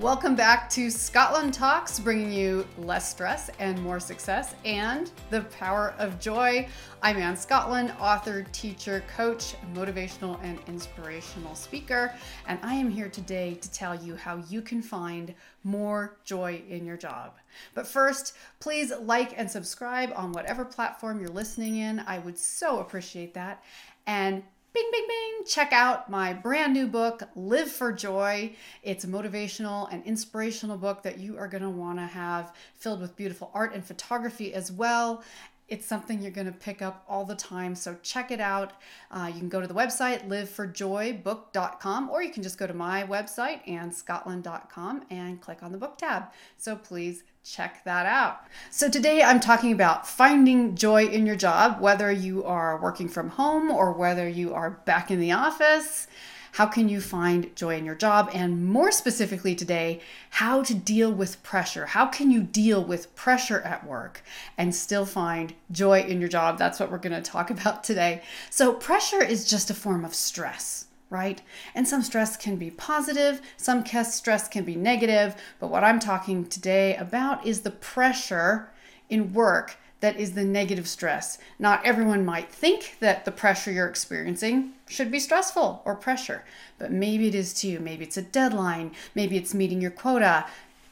Welcome back to Scotland Talks, bringing you less stress and more success and the power of joy. I'm Anne Scotland, author, teacher, coach, motivational, and inspirational speaker. And I am here today to tell you how you can find more joy in your job. But first, please like and subscribe on whatever platform you're listening in. I would so appreciate that. And bing, bing, bing, check out my brand new book, Live for Joy. It's a motivational and inspirational book that you are going to want to have filled with beautiful art and photography as well. It's something you're going to pick up all the time. So check it out. Uh, you can go to the website liveforjoybook.com or you can just go to my website annescotland.com and click on the book tab. So please check that out. So, today I'm talking about finding joy in your job, whether you are working from home or whether you are back in the office. How can you find joy in your job? And more specifically today, how to deal with pressure. How can you deal with pressure at work and still find joy in your job? That's what we're going to talk about today. So, pressure is just a form of stress right? And some stress can be positive, some stress can be negative, but what I'm talking today about is the pressure in work that is the negative stress. Not everyone might think that the pressure you're experiencing should be stressful or pressure, but maybe it is to you. Maybe it's a deadline, maybe it's meeting your quota,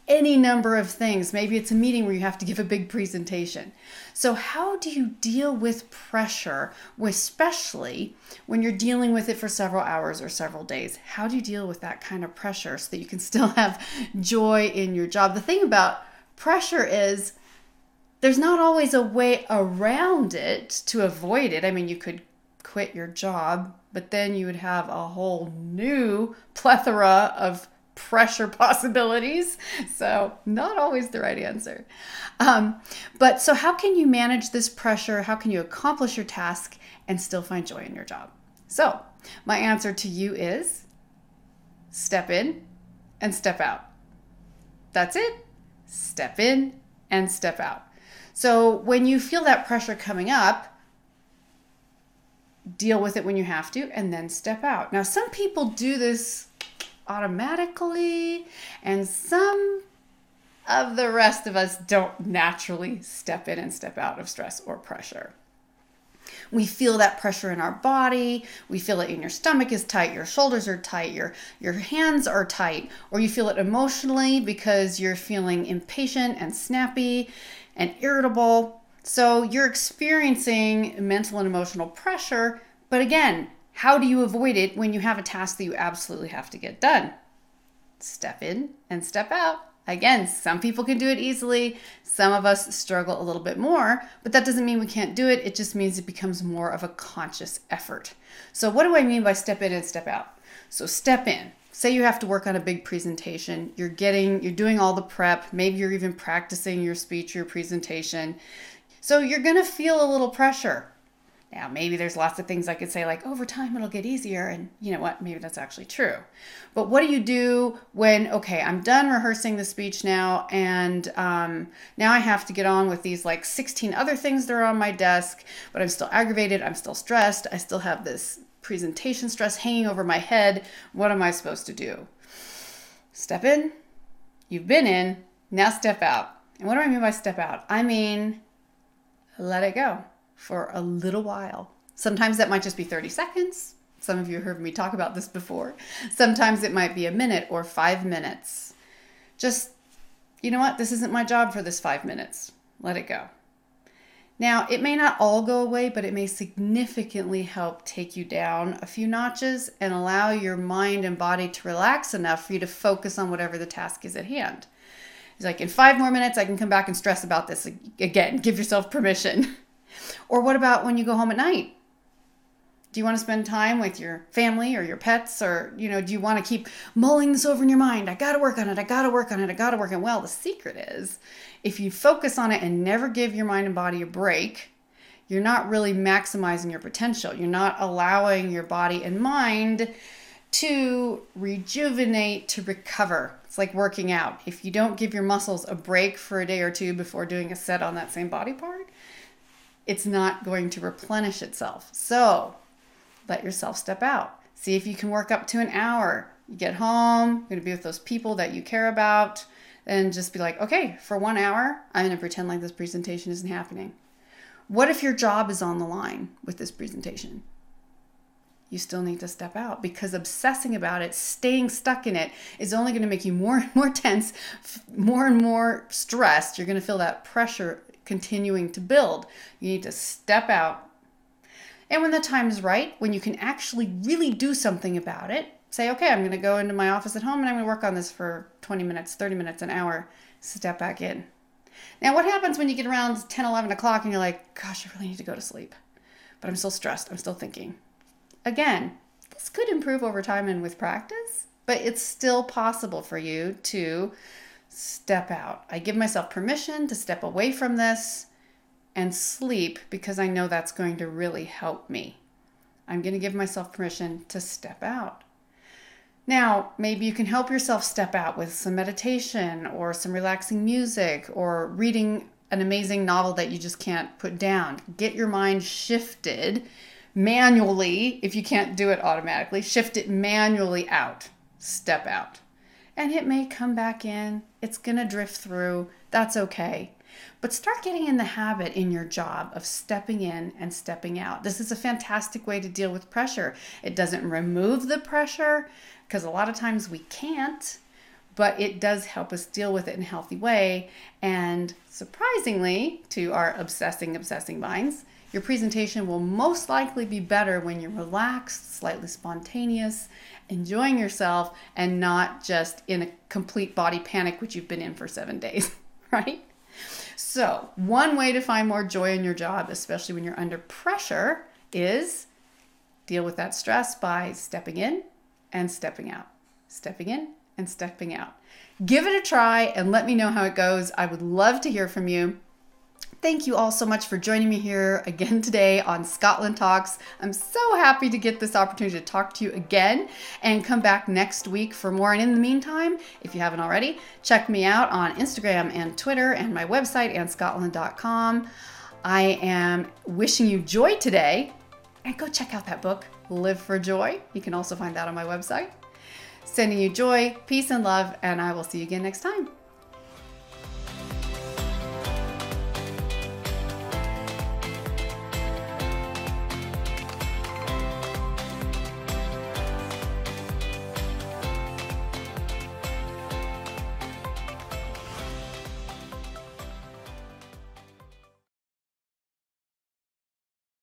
any number of things. Maybe it's a meeting where you have to give a big presentation. So, how do you deal with pressure, especially when you're dealing with it for several hours or several days? How do you deal with that kind of pressure so that you can still have joy in your job? The thing about pressure is there's not always a way around it to avoid it. I mean, you could quit your job, but then you would have a whole new plethora of pressure possibilities. So, not always the right answer. Um, but so, how can you manage this pressure? How can you accomplish your task and still find joy in your job? So, my answer to you is step in and step out. That's it. Step in and step out. So, when you feel that pressure coming up, deal with it when you have to and then step out. Now, some people do this automatically, and some of the rest of us don't naturally step in and step out of stress or pressure. We feel that pressure in our body. We feel it in your stomach is tight, your shoulders are tight, your your hands are tight, or you feel it emotionally because you're feeling impatient and snappy and irritable. So you're experiencing mental and emotional pressure, but again, how do you avoid it when you have a task that you absolutely have to get done? Step in and step out. Again, some people can do it easily. Some of us struggle a little bit more, but that doesn't mean we can't do it. It just means it becomes more of a conscious effort. So, what do I mean by step in and step out? So, step in. Say you have to work on a big presentation. You're getting, you're doing all the prep. Maybe you're even practicing your speech, your presentation. So, you're going to feel a little pressure now, maybe there's lots of things I could say, like over time it'll get easier, and you know what? Maybe that's actually true. But what do you do when, okay, I'm done rehearsing the speech now, and um, now I have to get on with these like 16 other things that are on my desk, but I'm still aggravated, I'm still stressed, I still have this presentation stress hanging over my head. What am I supposed to do? Step in, you've been in, now step out. And what do I mean by step out? I mean, let it go for a little while. Sometimes that might just be 30 seconds. Some of you heard me talk about this before. Sometimes it might be a minute or five minutes. Just, you know what? This isn't my job for this five minutes. Let it go. Now, it may not all go away, but it may significantly help take you down a few notches and allow your mind and body to relax enough for you to focus on whatever the task is at hand. It's like, in five more minutes, I can come back and stress about this again. Give yourself permission. Or what about when you go home at night? Do you want to spend time with your family or your pets? Or, you know, do you want to keep mulling this over in your mind? I got to work on it. I got to work on it. I got to work on it. Well, the secret is if you focus on it and never give your mind and body a break, you're not really maximizing your potential. You're not allowing your body and mind to rejuvenate, to recover. It's like working out. If you don't give your muscles a break for a day or two before doing a set on that same body part, it's not going to replenish itself. So let yourself step out. See if you can work up to an hour You get home, you're to be with those people that you care about, and just be like, okay, for one hour, I'm to pretend like this presentation isn't happening. What if your job is on the line with this presentation? You still need to step out because obsessing about it, staying stuck in it, is only going to make you more and more tense, more and more stressed. You're going to feel that pressure continuing to build. You need to step out. And when the time is right, when you can actually really do something about it, say, okay, I'm going to go into my office at home and I'm going to work on this for 20 minutes, 30 minutes, an hour, step back in. Now, what happens when you get around 10, 11 o'clock and you're like, gosh, I really need to go to sleep, but I'm still stressed, I'm still thinking? Again, this could improve over time and with practice, but it's still possible for you to step out. I give myself permission to step away from this and sleep because I know that's going to really help me. I'm going to give myself permission to step out. Now, maybe you can help yourself step out with some meditation or some relaxing music or reading an amazing novel that you just can't put down. Get your mind shifted manually if you can't do it automatically. Shift it manually out. Step out. And it may come back in. It's going to drift through. That's okay. But start getting in the habit in your job of stepping in and stepping out. This is a fantastic way to deal with pressure. It doesn't remove the pressure because a lot of times we can't, but it does help us deal with it in a healthy way. And surprisingly, to our obsessing, obsessing minds, your presentation will most likely be better when you're relaxed, slightly spontaneous, enjoying yourself, and not just in a complete body panic, which you've been in for seven days, right? So, one way to find more joy in your job, especially when you're under pressure, is deal with that stress by stepping in and stepping out. Stepping in and stepping out. Give it a try and let me know how it goes. I would love to hear from you. Thank you all so much for joining me here again today on Scotland Talks. I'm so happy to get this opportunity to talk to you again and come back next week for more. And in the meantime, if you haven't already, check me out on Instagram and Twitter and my website, annescotland.com. I am wishing you joy today and go check out that book, Live for Joy. You can also find that on my website. Sending you joy, peace, and love, and I will see you again next time.